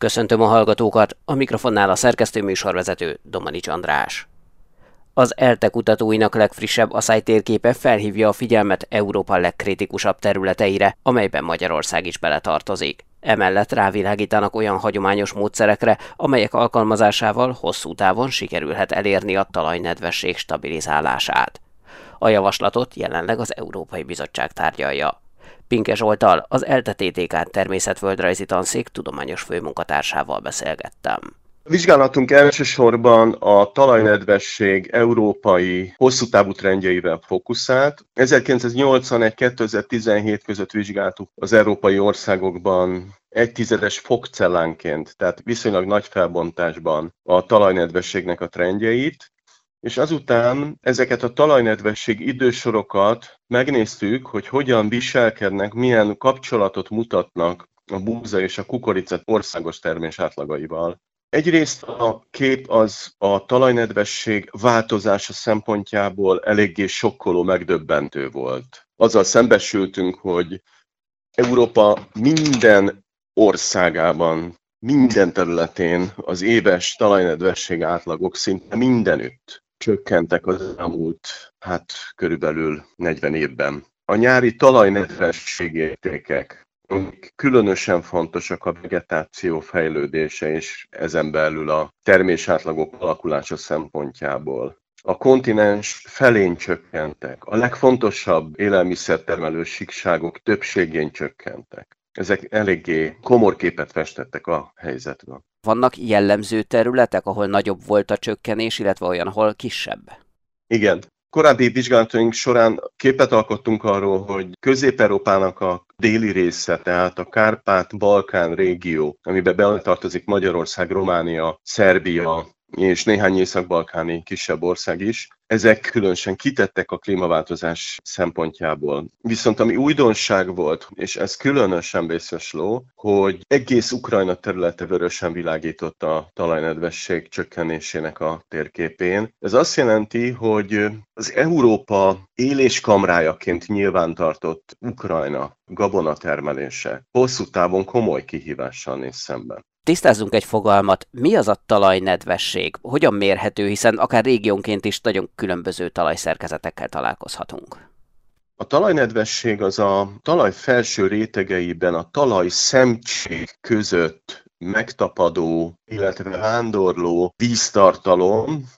Köszöntöm a hallgatókat, a mikrofonnál a szerkesztő műsorvezető Domanics András. Az ELTE kutatóinak legfrissebb asszály térképe felhívja a figyelmet Európa legkritikusabb területeire, amelyben Magyarország is beletartozik. Emellett rávilágítanak olyan hagyományos módszerekre, amelyek alkalmazásával hosszú távon sikerülhet elérni a talajnedvesség stabilizálását. A javaslatot jelenleg az Európai Bizottság tárgyalja. Pinke Zsoltal, az ELTE TTK természetföldrajzi tanszék tudományos főmunkatársával beszélgettem. Vizsgálatunk elsősorban a talajnedvesség európai hosszú távú trendjeivel fókuszált. 1981-2017 között vizsgáltuk az európai országokban egy tizedes fokcellánként, tehát viszonylag nagy felbontásban a talajnedvességnek a trendjeit, és azután ezeket a talajnedvesség idősorokat megnéztük, hogy hogyan viselkednek, milyen kapcsolatot mutatnak a búza és a kukorica országos termés átlagaival. Egyrészt a kép az a talajnedvesség változása szempontjából eléggé sokkoló, megdöbbentő volt. Azzal szembesültünk, hogy Európa minden országában, minden területén az éves talajnedvesség átlagok szinte mindenütt csökkentek az elmúlt, hát körülbelül 40 évben. A nyári talajnedvességértékek különösen fontosak a vegetáció fejlődése és ezen belül a termésátlagok alakulása szempontjából. A kontinens felén csökkentek, a legfontosabb élelmiszertermelő síkságok többségén csökkentek. Ezek eléggé komor képet festettek a helyzetről. Vannak jellemző területek, ahol nagyobb volt a csökkenés, illetve olyan, ahol kisebb? Igen, Korábbi vizsgálataink során képet alkottunk arról, hogy Közép-Európának a déli része, tehát a Kárpát-Balkán régió, amiben beletartozik Magyarország, Románia, Szerbia, és néhány észak-balkáni kisebb ország is, ezek különösen kitettek a klímaváltozás szempontjából. Viszont ami újdonság volt, és ez különösen vészösló, hogy egész Ukrajna területe vörösen világított a talajnedvesség csökkenésének a térképén. Ez azt jelenti, hogy az Európa éléskamrájaként nyilvántartott Ukrajna gabonatermelése hosszú távon komoly kihívással néz szemben. Tisztázzunk egy fogalmat, mi az a talajnedvesség? Hogyan mérhető, hiszen akár régiónként is nagyon különböző talajszerkezetekkel találkozhatunk. A talajnedvesség az a talaj felső rétegeiben a talaj szemcsék között megtapadó, illetve vándorló víztartalom,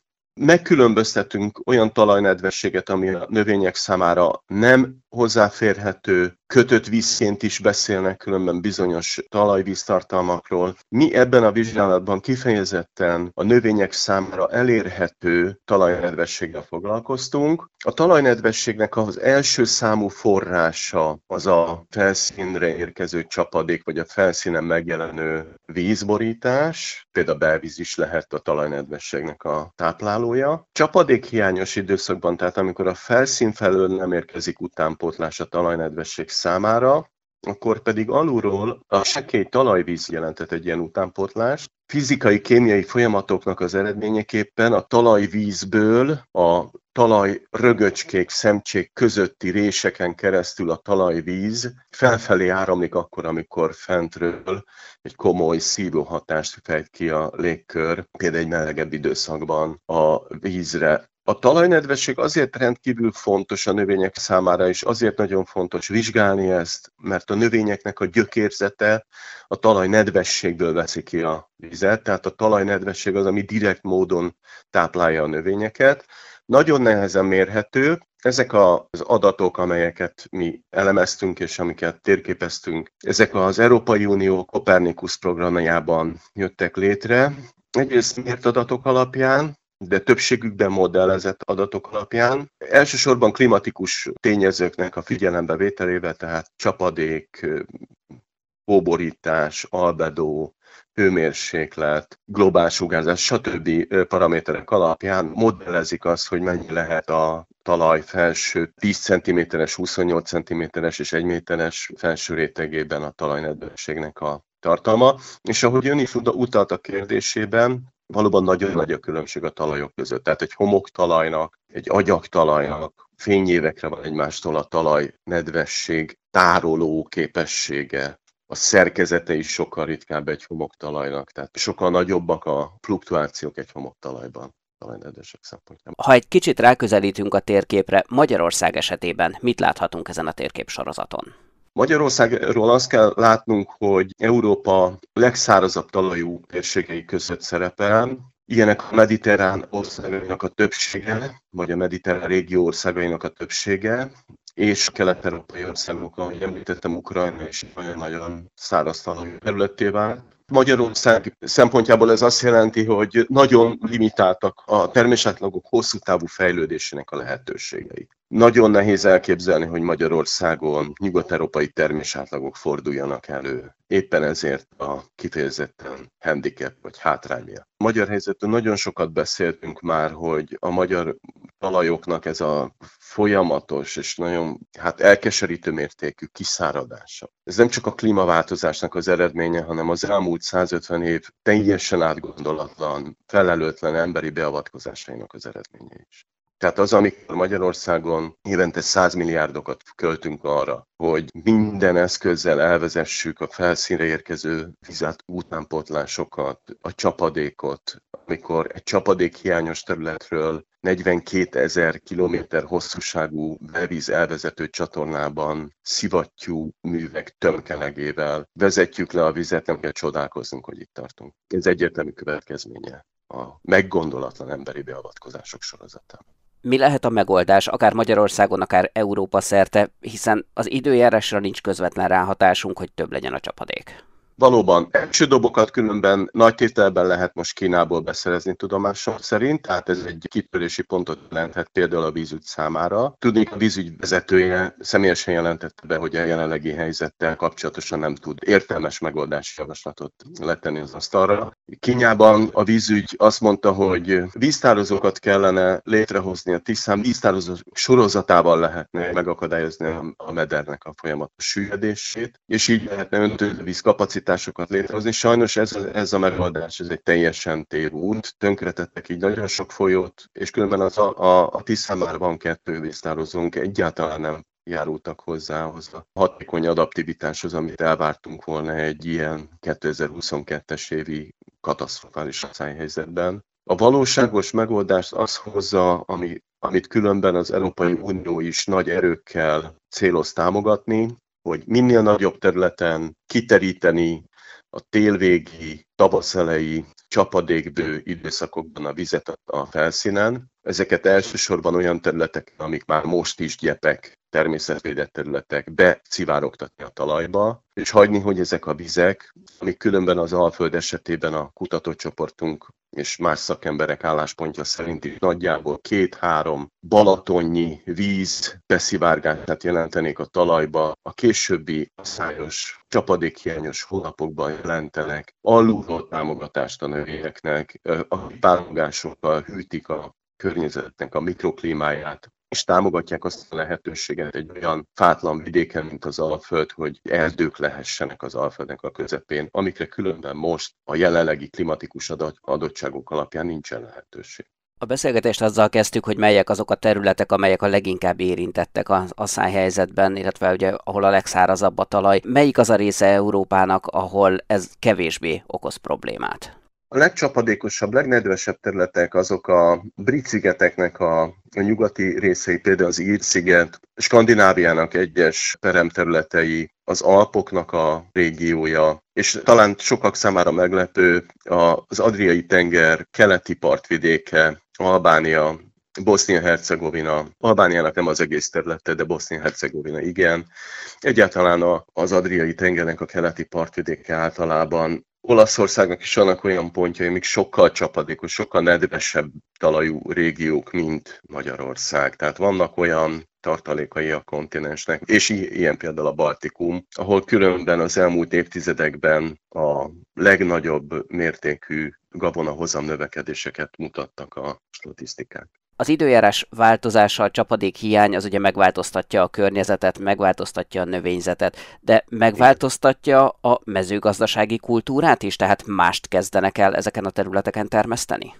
Megkülönböztetünk olyan talajnedvességet, ami a növények számára nem hozzáférhető, kötött vízként is beszélnek különben bizonyos talajvíztartalmakról. Mi ebben a vizsgálatban kifejezetten a növények számára elérhető talajnedvességgel foglalkoztunk. A talajnedvességnek az első számú forrása az a felszínre érkező csapadék, vagy a felszínen megjelenő vízborítás, például belvíz is lehet a talajnedvességnek a táplálója. Csapadékhiányos időszakban, tehát amikor a felszín felől nem érkezik utánpótlás a talajnedvesség számára, akkor pedig alulról a sekély talajvíz jelentett egy ilyen utánpótlást. Fizikai, kémiai folyamatoknak az eredményeképpen a talajvízből a talaj rögöcskék, szemcsék közötti réseken keresztül a talajvíz felfelé áramlik akkor, amikor fentről egy komoly szívóhatást fejt ki a légkör, például egy melegebb időszakban a vízre. A talajnedvesség azért rendkívül fontos a növények számára, és azért nagyon fontos vizsgálni ezt, mert a növényeknek a gyökérzete a talajnedvességből veszi ki a vizet, tehát a talajnedvesség az, ami direkt módon táplálja a növényeket. Nagyon nehezen mérhető, ezek az adatok, amelyeket mi elemeztünk és amiket térképeztünk, ezek az Európai Unió Copernicus programjában jöttek létre. Egyrészt mért adatok alapján, de többségükben modellezett adatok alapján. Elsősorban klimatikus tényezőknek a figyelembevételével, tehát csapadék, hóborítás, albedó, hőmérséklet, globális sugárzás, stb. paraméterek alapján modellezik azt, hogy mennyi lehet a talaj felső 10 cm-es, 28 cm-es és 1 méteres felső rétegében a talajnedvességnek a tartalma. És ahogy ön is utalt a kérdésében, valóban nagyon nagy a különbség a talajok között. Tehát egy homoktalajnak, egy agyagtalajnak fényévekre van egymástól a talaj nedvesség, tároló képessége, a szerkezete is sokkal ritkább egy homoktalajnak, tehát sokkal nagyobbak a fluktuációk egy homoktalajban talajnedvesek szempontjából. Ha egy kicsit ráközelítünk a térképre, Magyarország esetében mit láthatunk ezen a térkép sorozaton? Magyarországról azt kell látnunk, hogy Európa legszárazabb talajú térségei között szerepel, Ilyenek a mediterrán országainak a többsége, vagy a mediterrán régió országainak a többsége, és kelet-európai országok, ahogy említettem, Ukrajna is nagyon-nagyon száraz talajú területté vált. Magyarország szempontjából ez azt jelenti, hogy nagyon limitáltak a termésátlagok hosszú távú fejlődésének a lehetőségei. Nagyon nehéz elképzelni, hogy Magyarországon nyugat-európai termésátlagok forduljanak elő. Éppen ezért a kifejezetten handicap vagy hátrány A magyar helyzetről nagyon sokat beszéltünk már, hogy a magyar talajoknak ez a folyamatos és nagyon hát elkeserítő mértékű kiszáradása. Ez nem csak a klímaváltozásnak az eredménye, hanem az elmúlt 150 év teljesen átgondolatlan, felelőtlen emberi beavatkozásainak az eredménye is. Tehát az, amikor Magyarországon évente 100 milliárdokat költünk arra, hogy minden eszközzel elvezessük a felszínre érkező vizet, utánpotlásokat, a csapadékot, amikor egy csapadék hiányos területről 42 ezer kilométer hosszúságú bevíz elvezető csatornában szivattyú művek tömkelegével vezetjük le a vizet, nem kell csodálkoznunk, hogy itt tartunk. Ez egyértelmű következménye a meggondolatlan emberi beavatkozások sorozatában mi lehet a megoldás, akár Magyarországon, akár Európa szerte, hiszen az időjárásra nincs közvetlen ráhatásunk, hogy több legyen a csapadék. Valóban, első dobokat különben nagy tételben lehet most Kínából beszerezni tudomásom szerint, tehát ez egy kitörési pontot jelenthet például a vízügy számára. Tudni, a vízügy vezetője személyesen jelentette be, hogy a jelenlegi helyzettel kapcsolatosan nem tud értelmes megoldási javaslatot letenni az asztalra. Kínában a vízügy azt mondta, hogy víztározókat kellene létrehozni a Tisztán, víztározó sorozatával lehetne megakadályozni a medernek a folyamatos süllyedését, és így lehetne öntöző vízkapacitást kapacitásokat létrehozni. Sajnos ez, ez a megoldás, ez egy teljesen tévút. Tönkretettek így nagyon sok folyót, és különben az a, a, a Tiszán már van kettő víztározónk, egyáltalán nem járultak hozzá ahhoz a hatékony adaptivitáshoz, amit elvártunk volna egy ilyen 2022-es évi katasztrofális szájhelyzetben. A valóságos megoldást az hozza, ami, amit különben az Európai Unió is nagy erőkkel céloz támogatni, hogy minél nagyobb területen kiteríteni a télvégi, tavaszelei, csapadékbő időszakokban a vizet a felszínen. Ezeket elsősorban olyan területek, amik már most is gyepek, természetvédett területek, becivárogtatni a talajba, és hagyni, hogy ezek a vizek, amik különben az Alföld esetében a kutatócsoportunk és más szakemberek álláspontja szerint is nagyjából két-három balatonnyi víz beszivárgását jelentenék a talajba, a későbbi szájos csapadékhiányos hónapokban jelentenek alulról támogatást a növényeknek, a pálogásokkal hűtik a környezetnek a mikroklímáját, és támogatják azt a lehetőséget egy olyan fátlan vidéken, mint az Alföld, hogy erdők lehessenek az Alföldnek a közepén, amikre különben most a jelenlegi klimatikus adottságok alapján nincsen lehetőség. A beszélgetést azzal kezdtük, hogy melyek azok a területek, amelyek a leginkább érintettek a, a szájhelyzetben, illetve ugye ahol a legszárazabb a talaj. Melyik az a része Európának, ahol ez kevésbé okoz problémát? A legcsapadékosabb, legnedvesebb területek azok a brit szigeteknek a, a nyugati részei, például az Ír-sziget, Skandináviának egyes peremterületei, az Alpoknak a régiója, és talán sokak számára meglepő az Adriai tenger keleti partvidéke, Albánia, Bosznia-Hercegovina, Albániának nem az egész területe, de Bosznia-Hercegovina igen. Egyáltalán az Adriai tengernek a keleti partvidéke általában Olaszországnak is vannak olyan pontjai, amik sokkal csapadékos, sokkal nedvesebb talajú régiók, mint Magyarország. Tehát vannak olyan tartalékai a kontinensnek, és ilyen például a Baltikum, ahol különben az elmúlt évtizedekben a legnagyobb mértékű gabonahozam növekedéseket mutattak a statisztikák. Az időjárás változása, a csapadék hiány az ugye megváltoztatja a környezetet, megváltoztatja a növényzetet, de megváltoztatja a mezőgazdasági kultúrát is, tehát mást kezdenek el ezeken a területeken termeszteni?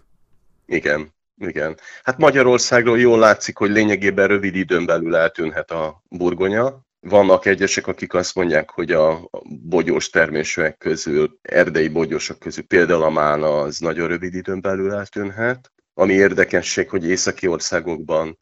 Igen, igen. Hát Magyarországról jól látszik, hogy lényegében rövid időn belül eltűnhet a burgonya, Vannak egyesek, akik azt mondják, hogy a bogyós termésűek közül, erdei bogyósok közül például a mána az nagyon rövid időn belül eltűnhet. Ami érdekesség, hogy északi országokban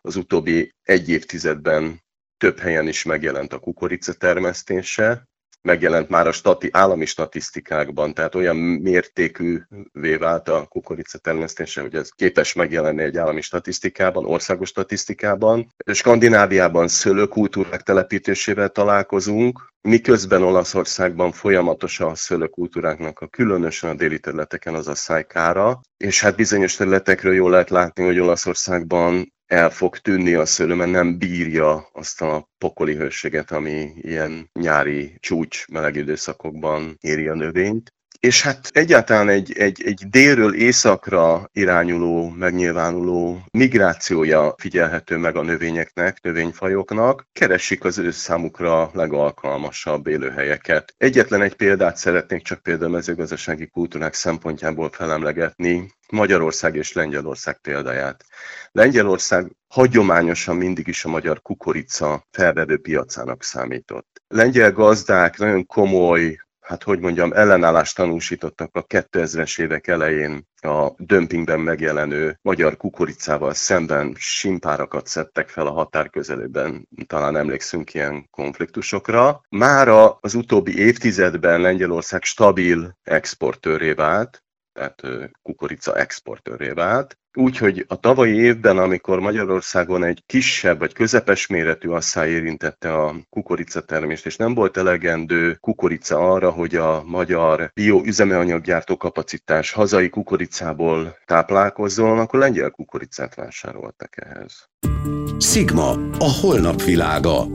az utóbbi egy évtizedben több helyen is megjelent a kukorica termesztése, megjelent már a stati, állami statisztikákban, tehát olyan mértékűvé vált a kukorica termesztése, hogy ez képes megjelenni egy állami statisztikában, országos statisztikában. Skandináviában szőlőkultúrák telepítésével találkozunk, miközben Olaszországban folyamatos a szőlőkultúráknak a különösen a déli területeken az a szájkára, és hát bizonyos területekről jól lehet látni, hogy Olaszországban el fog tűnni a szőlő, mert nem bírja azt a pokoli hőséget, ami ilyen nyári csúcs meleg időszakokban éri a növényt. És hát egyáltalán egy, egy, egy délről északra irányuló, megnyilvánuló migrációja figyelhető meg a növényeknek, növényfajoknak, keresik az ő számukra legalkalmasabb élőhelyeket. Egyetlen egy példát szeretnék csak például mezőgazdasági kultúrák szempontjából felemlegetni, Magyarország és Lengyelország példáját. Lengyelország hagyományosan mindig is a magyar kukorica felvevő piacának számított. Lengyel gazdák nagyon komoly hát hogy mondjam, ellenállást tanúsítottak a 2000-es évek elején a dömpingben megjelenő magyar kukoricával szemben simpárakat szedtek fel a határ közelében, talán emlékszünk ilyen konfliktusokra. Mára az utóbbi évtizedben Lengyelország stabil exportőré vált, tehát kukorica exportőré vált. Úgyhogy a tavalyi évben, amikor Magyarországon egy kisebb vagy közepes méretű asszály érintette a kukoricatermést, és nem volt elegendő kukorica arra, hogy a magyar bioüzemeanyaggyártó kapacitás hazai kukoricából táplálkozzon, akkor lengyel kukoricát vásároltak ehhez. Sigma, a holnap világa.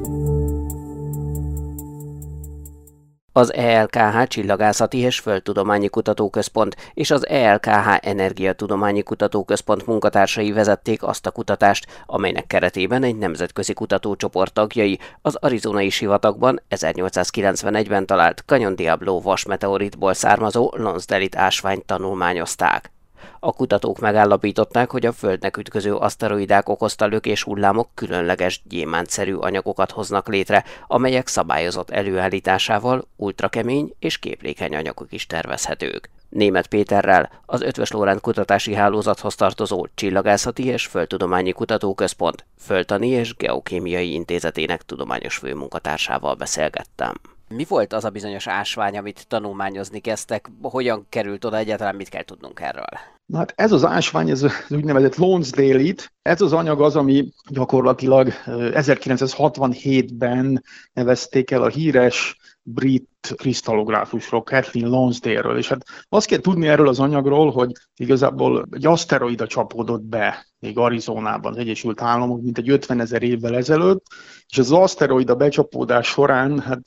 Az ELKH Csillagászati és Földtudományi Kutatóközpont és az ELKH Energiatudományi Kutatóközpont munkatársai vezették azt a kutatást, amelynek keretében egy nemzetközi kutatócsoport tagjai az arizonai sivatagban 1891-ben talált Canyon Diablo vasmeteoritból származó Lonsdale-it ásványt tanulmányozták. A kutatók megállapították, hogy a Földnek ütköző aszteroidák okozta lökés hullámok különleges gyémántszerű anyagokat hoznak létre, amelyek szabályozott előállításával ultrakemény és képlékeny anyagok is tervezhetők. Német Péterrel, az Ötvös Lórend Kutatási Hálózathoz tartozó Csillagászati és Földtudományi Kutatóközpont Földtani és Geokémiai Intézetének tudományos főmunkatársával beszélgettem. Mi volt az a bizonyos ásvány, amit tanulmányozni kezdtek? Hogyan került oda egyáltalán, mit kell tudnunk erről? Na hát ez az ásvány, ez az úgynevezett Lonsdale-it, ez az anyag az, ami gyakorlatilag 1967-ben nevezték el a híres brit krisztallográfusról, Kathleen Lonsdale-ről, és hát azt kell tudni erről az anyagról, hogy igazából egy aszteroida csapódott be még Arizonában, az Egyesült Államok, mint egy 50 ezer évvel ezelőtt, és az aszteroida becsapódás során, hát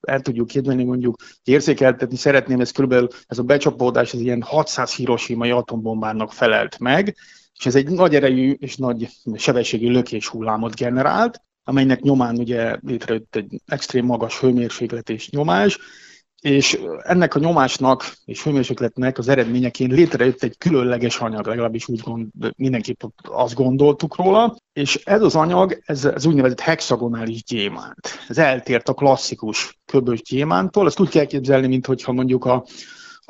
el tudjuk képzelni, mondjuk érzékeltetni szeretném, ez körülbelül ez a becsapódás, ez ilyen 600 hiroshimai atombombának felelt meg, és ez egy nagy erejű és nagy sebességű lökés hullámot generált, amelynek nyomán ugye létrejött egy extrém magas hőmérséklet és nyomás, és ennek a nyomásnak és hőmérsékletnek az eredményeként létrejött egy különleges anyag, legalábbis úgy gond, mindenképp azt gondoltuk róla, és ez az anyag, ez, ez úgynevezett hexagonális gyémánt. Ez eltért a klasszikus köbös gyémántól, ezt úgy kell képzelni, mintha mondjuk a,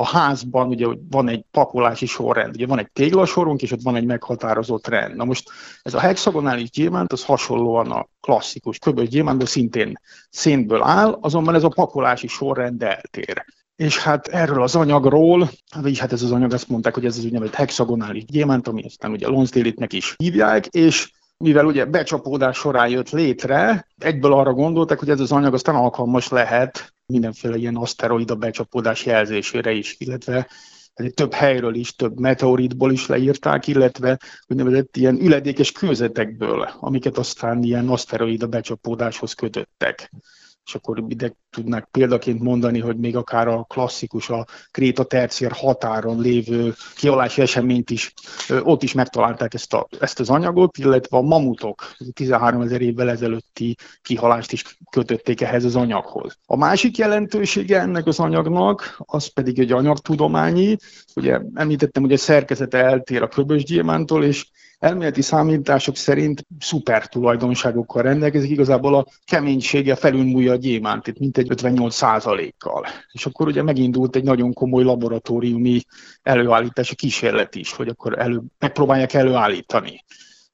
a házban ugye van egy pakolási sorrend, ugye van egy téglasorunk, és ott van egy meghatározott rend. Na most ez a hexagonális gyémánt, az hasonlóan a klasszikus köbös gyémántból szintén szénből áll, azonban ez a pakolási sorrend eltér. És hát erről az anyagról, vagyis hát ez az anyag azt mondták, hogy ez az úgynevezett hexagonális gyémánt, ami aztán ugye Lonsdale-nek is hívják, és mivel ugye becsapódás során jött létre, egyből arra gondoltak, hogy ez az anyag aztán alkalmas lehet mindenféle ilyen aszteroida becsapódás jelzésére is, illetve több helyről is, több meteoritból is leírták, illetve úgynevezett ilyen üledékes kőzetekből, amiket aztán ilyen aszteroida becsapódáshoz kötöttek és akkor ide tudnák példaként mondani, hogy még akár a klasszikus, a Kréta terciér határon lévő kialási eseményt is, ott is megtalálták ezt, a, ezt az anyagot, illetve a mamutok 13 ezer évvel ezelőtti kihalást is kötötték ehhez az anyaghoz. A másik jelentősége ennek az anyagnak, az pedig egy anyagtudományi, ugye említettem, hogy a szerkezete eltér a köbös gyémántól, és elméleti számítások szerint szuper tulajdonságokkal rendelkezik, igazából a keménysége felülmúlja a gyémántit, mint egy 58 kal És akkor ugye megindult egy nagyon komoly laboratóriumi előállítási kísérlet is, hogy akkor elő, megpróbálják előállítani.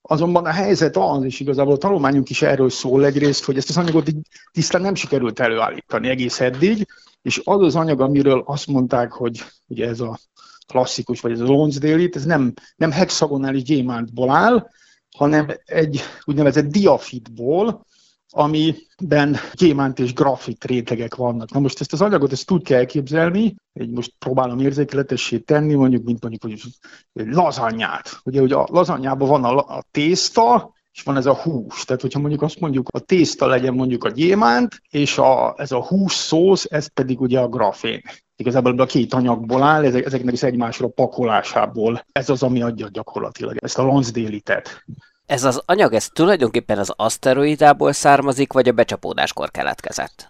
Azonban a helyzet az, és igazából a tanulmányunk is erről szól egyrészt, hogy ezt az anyagot így tisztán nem sikerült előállítani egész eddig, és az az anyag, amiről azt mondták, hogy ugye ez a klasszikus, vagy ez a Lonsdale ez nem, nem hexagonális gyémántból áll, hanem egy úgynevezett diafitból, amiben gyémánt és grafit rétegek vannak. Na most ezt az anyagot ezt úgy kell elképzelni, egy most próbálom érzékeletessé tenni, mondjuk, mint mondjuk hogy lazanyát. Ugye, hogy a lazanyában van a, a tészta, és van ez a hús. Tehát, hogyha mondjuk azt mondjuk, a tészta legyen mondjuk a gyémánt, és a, ez a hús szósz, ez pedig ugye a grafén. Igazából ebből a két anyagból áll, ezek, ezeknek az egymásra pakolásából. Ez az, ami adja gyakorlatilag ezt a Lonsdale-itet. Ez az anyag, ez tulajdonképpen az aszteroidából származik, vagy a becsapódáskor keletkezett?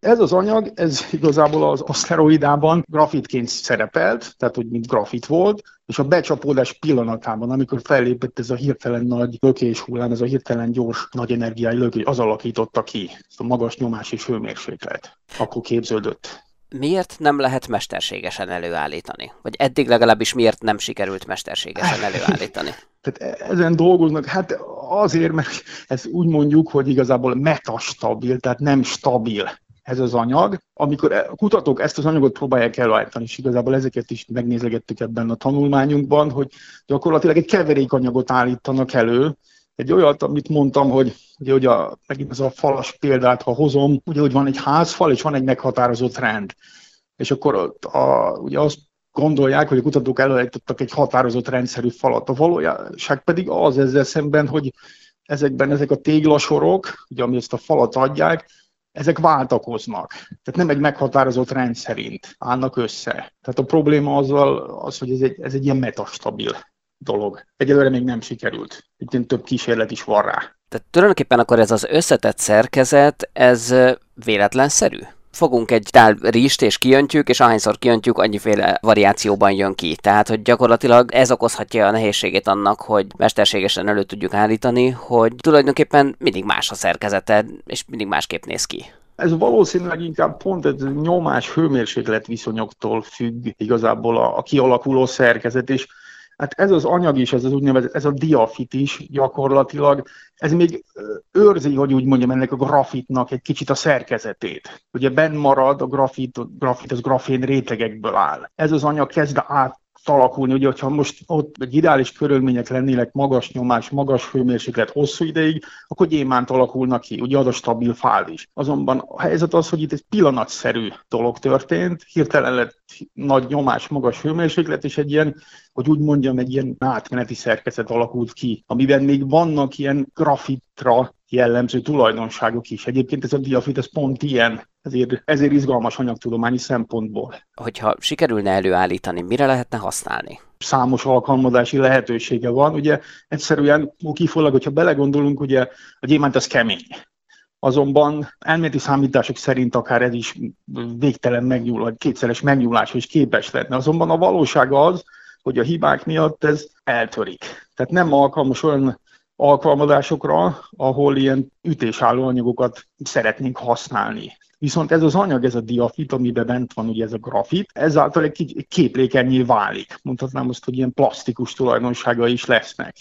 Ez az anyag, ez igazából az aszteroidában grafitként szerepelt, tehát hogy mint grafit volt, és a becsapódás pillanatában, amikor fellépett ez a hirtelen nagy lökés hullám, ez a hirtelen gyors, nagy energiái lökés, az alakította ki ezt a magas nyomás és hőmérséklet. Akkor képződött miért nem lehet mesterségesen előállítani? Vagy eddig legalábbis miért nem sikerült mesterségesen előállítani? Tehát ezen dolgoznak, hát azért, mert ez úgy mondjuk, hogy igazából metastabil, tehát nem stabil ez az anyag. Amikor a kutatók ezt az anyagot próbálják előállítani, és igazából ezeket is megnézegettük ebben a tanulmányunkban, hogy gyakorlatilag egy keverékanyagot állítanak elő, egy olyat, amit mondtam, hogy ugye, ugye a, megint ez a falas példát, ha hozom, ugye, hogy van egy házfal, és van egy meghatározott rend. És akkor a, ugye azt gondolják, hogy a kutatók előállítottak egy határozott rendszerű falat. A valóság pedig az ezzel szemben, hogy ezekben ezek a téglasorok, ugye, ami ezt a falat adják, ezek váltakoznak. Tehát nem egy meghatározott rend szerint állnak össze. Tehát a probléma azzal az, hogy ez egy, ez egy ilyen metastabil dolog. Egyelőre még nem sikerült. Itt több kísérlet is van rá. Tehát tulajdonképpen akkor ez az összetett szerkezet, ez véletlenszerű? Fogunk egy tál rist és kijöntjük, és ahányszor kijöntjük, annyiféle variációban jön ki. Tehát, hogy gyakorlatilag ez okozhatja a nehézségét annak, hogy mesterségesen elő tudjuk állítani, hogy tulajdonképpen mindig más a szerkezete, és mindig másképp néz ki. Ez valószínűleg inkább pont egy nyomás-hőmérséklet viszonyoktól függ igazából a, a kialakuló szerkezet, és Hát ez az anyag is, ez az úgynevezett, ez a diafit is gyakorlatilag, ez még őrzi, hogy úgy mondjam, ennek a grafitnak egy kicsit a szerkezetét. Ugye benn marad a grafit, a grafit az grafén rétegekből áll. Ez az anyag kezd át alakulni, ugye, hogyha most ott egy ideális körülmények lennének, magas nyomás, magas hőmérséklet hosszú ideig, akkor gyémánt alakulnak ki, ugye az a stabil fál is. Azonban a helyzet az, hogy itt egy pillanatszerű dolog történt, hirtelen lett nagy nyomás, magas hőmérséklet, és egy ilyen, hogy úgy mondjam, egy ilyen átmeneti szerkezet alakult ki, amiben még vannak ilyen grafitra jellemző tulajdonságok is. Egyébként ez a diafit, ez pont ilyen, ezért, ezért izgalmas anyagtudományi szempontból. Hogyha sikerülne előállítani, mire lehetne használni? Számos alkalmazási lehetősége van. Ugye egyszerűen kifolyólag, hogyha belegondolunk, ugye a gyémánt az kemény. Azonban elméleti számítások szerint akár ez is végtelen megnyúl, kétszeres megnyúlás is képes lenne. Azonban a valóság az, hogy a hibák miatt ez eltörik. Tehát nem alkalmas olyan alkalmazásokra, ahol ilyen ütésálló anyagokat szeretnénk használni. Viszont ez az anyag, ez a diafit, amiben bent van ugye ez a grafit, ezáltal egy képlékenyé válik. Mondhatnám azt, hogy ilyen plastikus tulajdonságai is lesznek.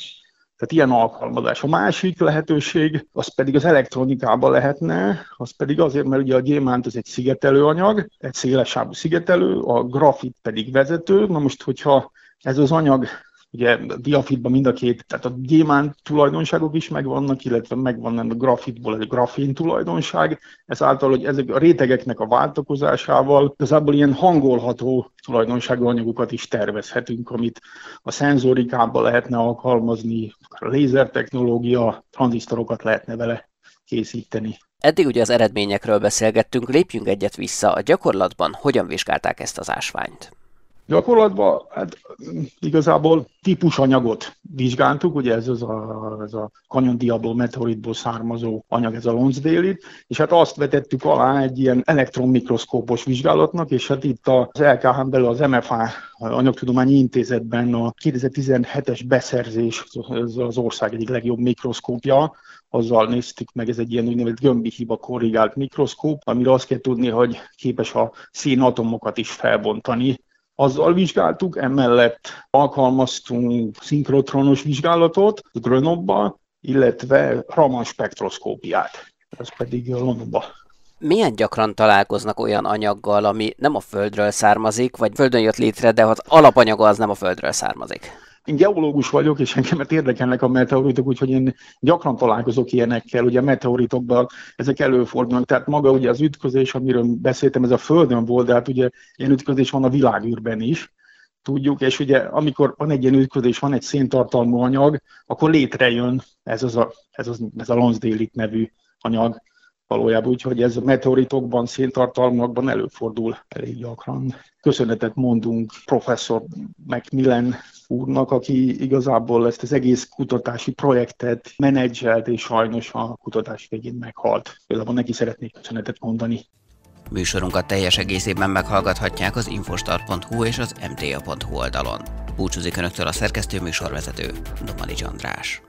Tehát ilyen alkalmazás. A másik lehetőség, az pedig az elektronikában lehetne, az pedig azért, mert ugye a gyémánt az egy szigetelő anyag, egy szélesávú szigetelő, a grafit pedig vezető. Na most, hogyha ez az anyag Ugye a diafitban mind a két, tehát a gyémánt tulajdonságok is megvannak, illetve megvan a grafitból egy grafén tulajdonság, ezáltal, hogy ezek a rétegeknek a váltakozásával igazából ilyen hangolható tulajdonságú anyagokat is tervezhetünk, amit a szenzorikában lehetne alkalmazni, a lézertechnológia, tranzisztorokat lehetne vele készíteni. Eddig ugye az eredményekről beszélgettünk, lépjünk egyet vissza. A gyakorlatban hogyan vizsgálták ezt az ásványt? Gyakorlatban hát, igazából típusanyagot vizsgáltuk, ugye ez az a, ez a Canyon Diablo meteoritból származó anyag, ez a Lonsdale és hát azt vetettük alá egy ilyen elektronmikroszkópos vizsgálatnak, és hát itt az LKH-n belül az MFA Anyagtudományi Intézetben a 2017-es beszerzés, ez az ország egyik legjobb mikroszkópja, azzal néztük meg, ez egy ilyen úgynevezett gömbi hiba korrigált mikroszkóp, amire azt kell tudni, hogy képes a szénatomokat is felbontani. Azzal vizsgáltuk, emellett alkalmaztunk szinkrotronos vizsgálatot Grönobba, illetve Raman spektroszkópiát, ez pedig Londonba milyen gyakran találkoznak olyan anyaggal, ami nem a Földről származik, vagy Földön jött létre, de az alapanyaga az nem a Földről származik? Én geológus vagyok, és engemet érdekelnek a meteoritok, úgyhogy én gyakran találkozok ilyenekkel. Ugye a meteoritokban ezek előfordulnak. Tehát maga ugye az ütközés, amiről beszéltem, ez a Földön volt, de hát ugye ilyen ütközés van a világűrben is tudjuk, és ugye amikor van egy ilyen ütközés, van egy széntartalmú anyag, akkor létrejön ez, az a, ez, az, ez a Lonsdale nevű anyag, valójában, úgyhogy ez meteoritokban, széntartalmakban előfordul elég gyakran. Köszönetet mondunk professzor Macmillan úrnak, aki igazából ezt az egész kutatási projektet menedzselt, és sajnos a kutatás végén meghalt. Például neki szeretnék köszönetet mondani. Műsorunkat teljes egészében meghallgathatják az infostart.hu és az mta.hu oldalon. Búcsúzik Önöktől a szerkesztő műsorvezető, Domani András.